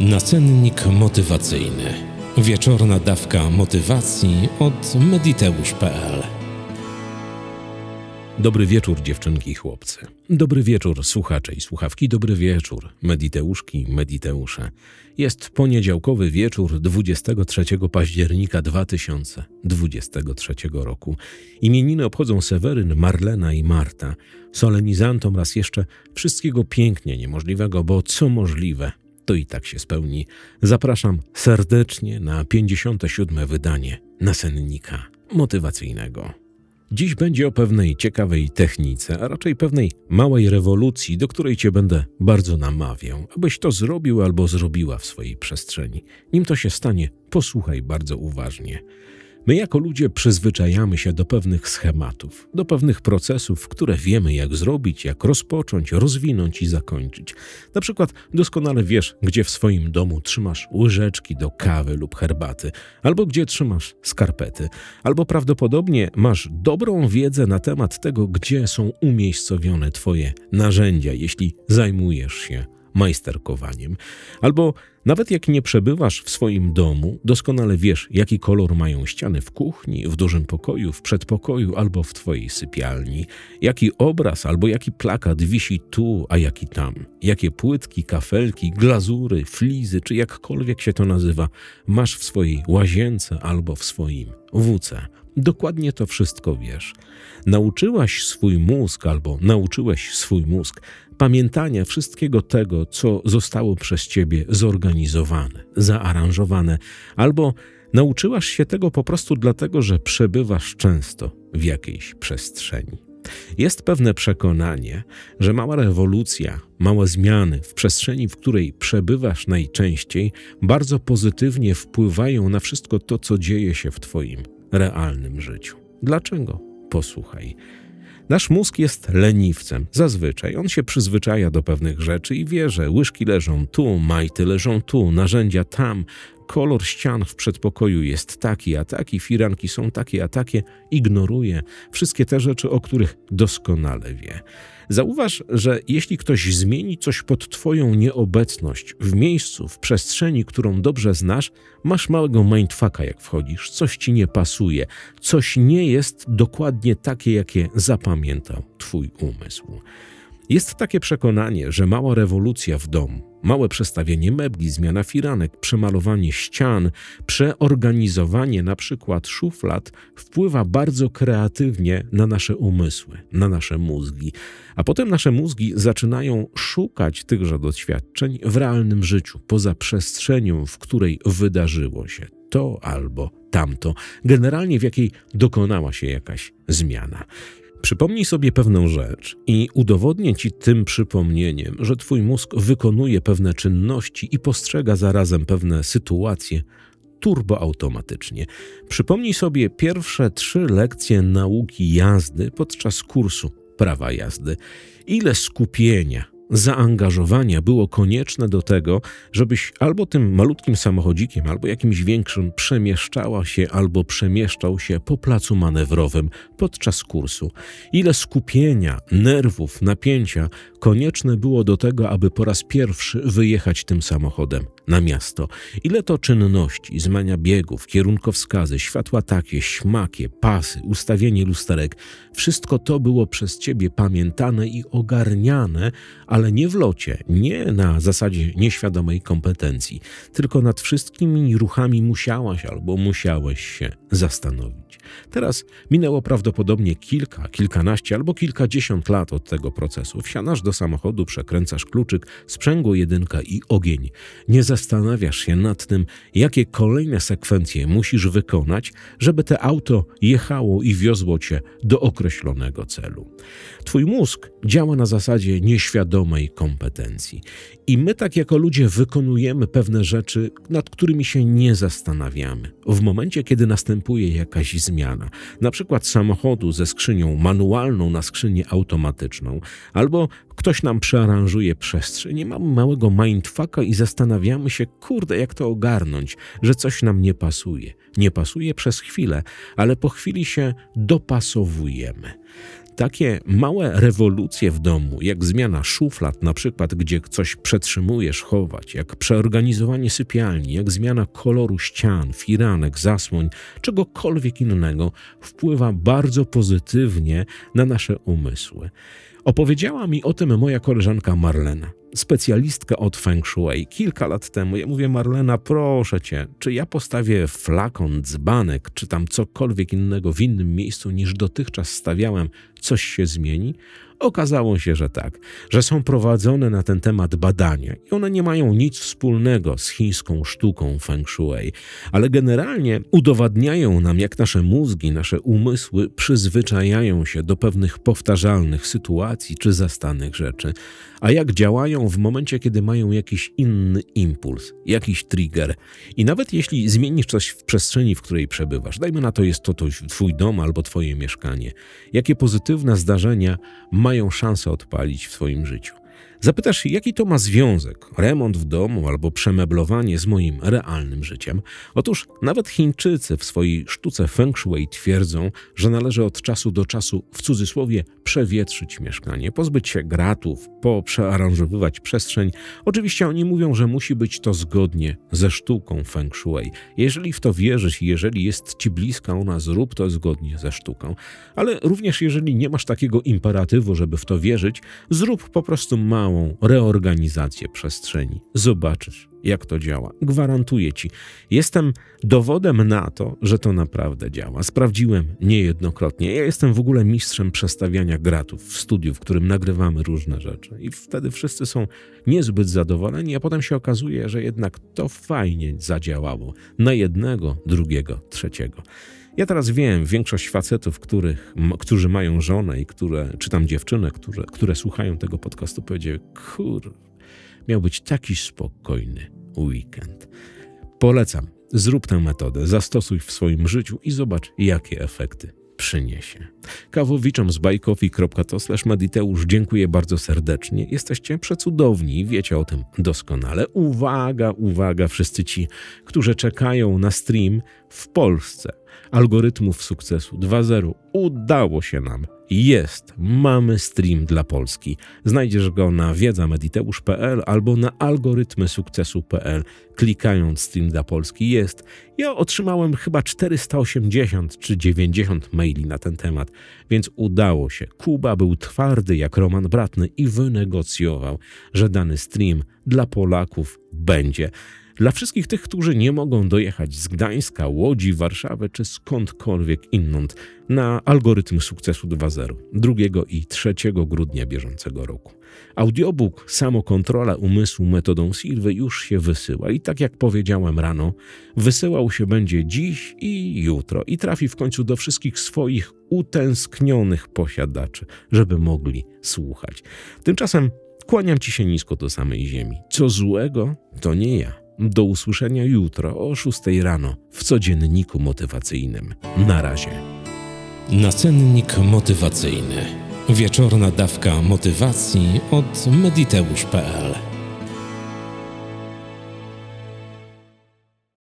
Nacennik motywacyjny. Wieczorna dawka motywacji od mediteusz.pl. Dobry wieczór, dziewczynki i chłopcy. Dobry wieczór, słuchacze i słuchawki. Dobry wieczór, mediteuszki, mediteusze. Jest poniedziałkowy wieczór 23 października 2023 roku. Imieniny obchodzą Seweryn, Marlena i Marta. Solenizantom raz jeszcze wszystkiego pięknie niemożliwego, bo co możliwe, to i tak się spełni. Zapraszam serdecznie na 57. wydanie nasennika motywacyjnego. Dziś będzie o pewnej ciekawej technice, a raczej pewnej małej rewolucji, do której Cię będę bardzo namawiał, abyś to zrobił albo zrobiła w swojej przestrzeni. Nim to się stanie, posłuchaj bardzo uważnie. My jako ludzie przyzwyczajamy się do pewnych schematów, do pewnych procesów, które wiemy jak zrobić, jak rozpocząć, rozwinąć i zakończyć. Na przykład doskonale wiesz, gdzie w swoim domu trzymasz łyżeczki do kawy lub herbaty, albo gdzie trzymasz skarpety, albo prawdopodobnie masz dobrą wiedzę na temat tego, gdzie są umiejscowione Twoje narzędzia, jeśli zajmujesz się majsterkowaniem. Albo nawet jak nie przebywasz w swoim domu, doskonale wiesz, jaki kolor mają ściany w kuchni, w dużym pokoju, w przedpokoju albo w twojej sypialni, jaki obraz albo jaki plakat wisi tu, a jaki tam, jakie płytki, kafelki, glazury, flizy, czy jakkolwiek się to nazywa, masz w swojej łazience albo w swoim WC. Dokładnie to wszystko wiesz. Nauczyłaś swój mózg albo nauczyłeś swój mózg pamiętania wszystkiego tego, co zostało przez ciebie zorganizowane, zaaranżowane, albo nauczyłaś się tego po prostu dlatego, że przebywasz często w jakiejś przestrzeni. Jest pewne przekonanie, że mała rewolucja, małe zmiany w przestrzeni, w której przebywasz najczęściej, bardzo pozytywnie wpływają na wszystko to, co dzieje się w Twoim realnym życiu. Dlaczego? Posłuchaj. Nasz mózg jest leniwcem. Zazwyczaj on się przyzwyczaja do pewnych rzeczy i wie, że łyżki leżą tu, majty leżą tu, narzędzia tam, kolor ścian w przedpokoju jest taki a taki, firanki są takie a takie, ignoruje wszystkie te rzeczy, o których doskonale wie. Zauważ, że jeśli ktoś zmieni coś pod Twoją nieobecność w miejscu, w przestrzeni, którą dobrze znasz, masz małego mindfucka, jak wchodzisz, coś ci nie pasuje, coś nie jest dokładnie takie, jakie zapamiętał Twój umysł. Jest takie przekonanie, że mała rewolucja w domu, małe przestawienie mebli, zmiana firanek, przemalowanie ścian, przeorganizowanie na przykład szuflad wpływa bardzo kreatywnie na nasze umysły, na nasze mózgi. A potem nasze mózgi zaczynają szukać tychże doświadczeń w realnym życiu, poza przestrzenią, w której wydarzyło się to albo tamto, generalnie w jakiej dokonała się jakaś zmiana. Przypomnij sobie pewną rzecz i udowodnię ci tym przypomnieniem, że twój mózg wykonuje pewne czynności i postrzega zarazem pewne sytuacje turboautomatycznie. Przypomnij sobie pierwsze trzy lekcje nauki jazdy podczas kursu prawa jazdy. Ile skupienia, zaangażowania było konieczne do tego, żebyś albo tym malutkim samochodzikiem, albo jakimś większym przemieszczała się albo przemieszczał się po placu manewrowym podczas kursu. Ile skupienia, nerwów, napięcia konieczne było do tego, aby po raz pierwszy wyjechać tym samochodem na miasto. Ile to czynności, zmiania biegów, kierunkowskazy, światła takie, śmakie, pasy, ustawienie lusterek, wszystko to było przez ciebie pamiętane i ogarniane, ale nie w locie, nie na zasadzie nieświadomej kompetencji, tylko nad wszystkimi ruchami musiałaś albo musiałeś się zastanowić. Teraz minęło prawdopodobnie kilka, kilkanaście albo kilkadziesiąt lat od tego procesu. Wsiadasz do samochodu, przekręcasz kluczyk, sprzęgło jedynka i ogień. Nie zastanawiasz się nad tym, jakie kolejne sekwencje musisz wykonać, żeby te auto jechało i wiozło cię do określonego celu. Twój mózg działa na zasadzie nieświadomej kompetencji. I my, tak jako ludzie, wykonujemy pewne rzeczy, nad którymi się nie zastanawiamy. W momencie, kiedy następuje jakaś zmiana, na przykład samochodu ze skrzynią manualną na skrzynię automatyczną, albo ktoś nam przearanżuje przestrzeń, nie mamy małego mindfucka i zastanawiamy się, kurde, jak to ogarnąć, że coś nam nie pasuje. Nie pasuje przez chwilę, ale po chwili się dopasowujemy. Takie małe rewolucje w domu, jak zmiana szuflad, na przykład, gdzie coś przetrzymujesz chować, jak przeorganizowanie sypialni, jak zmiana koloru ścian, firanek, zasłoń, czegokolwiek innego, wpływa bardzo pozytywnie na nasze umysły. Opowiedziała mi o tym moja koleżanka Marlena, specjalistka od Feng Shui. Kilka lat temu ja mówię, Marlena, proszę cię, czy ja postawię flakon, dzbanek, czy tam cokolwiek innego w innym miejscu niż dotychczas stawiałem, coś się zmieni? Okazało się, że tak, że są prowadzone na ten temat badania i one nie mają nic wspólnego z chińską sztuką feng shui, ale generalnie udowadniają nam, jak nasze mózgi, nasze umysły przyzwyczajają się do pewnych powtarzalnych sytuacji czy zastanych rzeczy, a jak działają w momencie, kiedy mają jakiś inny impuls, jakiś trigger. I nawet jeśli zmienisz coś w przestrzeni, w której przebywasz, dajmy na to jest to, twój dom albo twoje mieszkanie, jakie pozytywne zdarzenia mają szansę odpalić w swoim życiu. Zapytasz, jaki to ma związek, remont w domu albo przemeblowanie z moim realnym życiem? Otóż nawet Chińczycy w swojej sztuce feng shui twierdzą, że należy od czasu do czasu, w cudzysłowie, przewietrzyć mieszkanie, pozbyć się gratów, poprzearanżowywać przestrzeń. Oczywiście oni mówią, że musi być to zgodnie ze sztuką feng shui. Jeżeli w to wierzysz i jeżeli jest ci bliska ona, zrób to zgodnie ze sztuką. Ale również jeżeli nie masz takiego imperatywu, żeby w to wierzyć, zrób po prostu małą reorganizację przestrzeni. Zobaczysz jak to działa. Gwarantuję ci. Jestem dowodem na to, że to naprawdę działa. Sprawdziłem niejednokrotnie. Ja jestem w ogóle mistrzem przestawiania gratów w studiu, w którym nagrywamy różne rzeczy. I wtedy wszyscy są niezbyt zadowoleni, a potem się okazuje, że jednak to fajnie zadziałało. Na jednego, drugiego, trzeciego. Ja teraz wiem, większość facetów, których, którzy mają żonę i które, czy tam dziewczyny, które, które słuchają tego podcastu, powiedzie, kur, miał być taki spokojny weekend. Polecam, zrób tę metodę, zastosuj w swoim życiu i zobacz, jakie efekty przyniesie. Kawowiczom z bajkofi.to mediteusz dziękuję bardzo serdecznie. Jesteście przecudowni wiecie o tym doskonale. Uwaga, uwaga, wszyscy ci, którzy czekają na stream w Polsce. Algorytmów sukcesu 2.0 udało się nam jest, mamy stream dla Polski. Znajdziesz go na wiedzamediteusz.pl albo na algorytmysukcesu.pl. Klikając stream dla Polski jest. Ja otrzymałem chyba 480 czy 90 maili na ten temat, więc udało się. Kuba był twardy jak Roman Bratny i wynegocjował, że dany stream dla Polaków będzie. Dla wszystkich tych, którzy nie mogą dojechać z Gdańska, Łodzi, Warszawy czy skądkolwiek inąd na algorytm sukcesu 2.0 2 i 3 grudnia bieżącego roku. Audiobook Samokontrola umysłu metodą Silwy już się wysyła i tak jak powiedziałem rano, wysyłał się będzie dziś i jutro i trafi w końcu do wszystkich swoich utęsknionych posiadaczy, żeby mogli słuchać. Tymczasem kłaniam ci się nisko do samej ziemi. Co złego, to nie ja. Do usłyszenia jutro o 6 rano w codzienniku motywacyjnym. Na razie. Nacennik motywacyjny. Wieczorna dawka motywacji od mediteusz.pl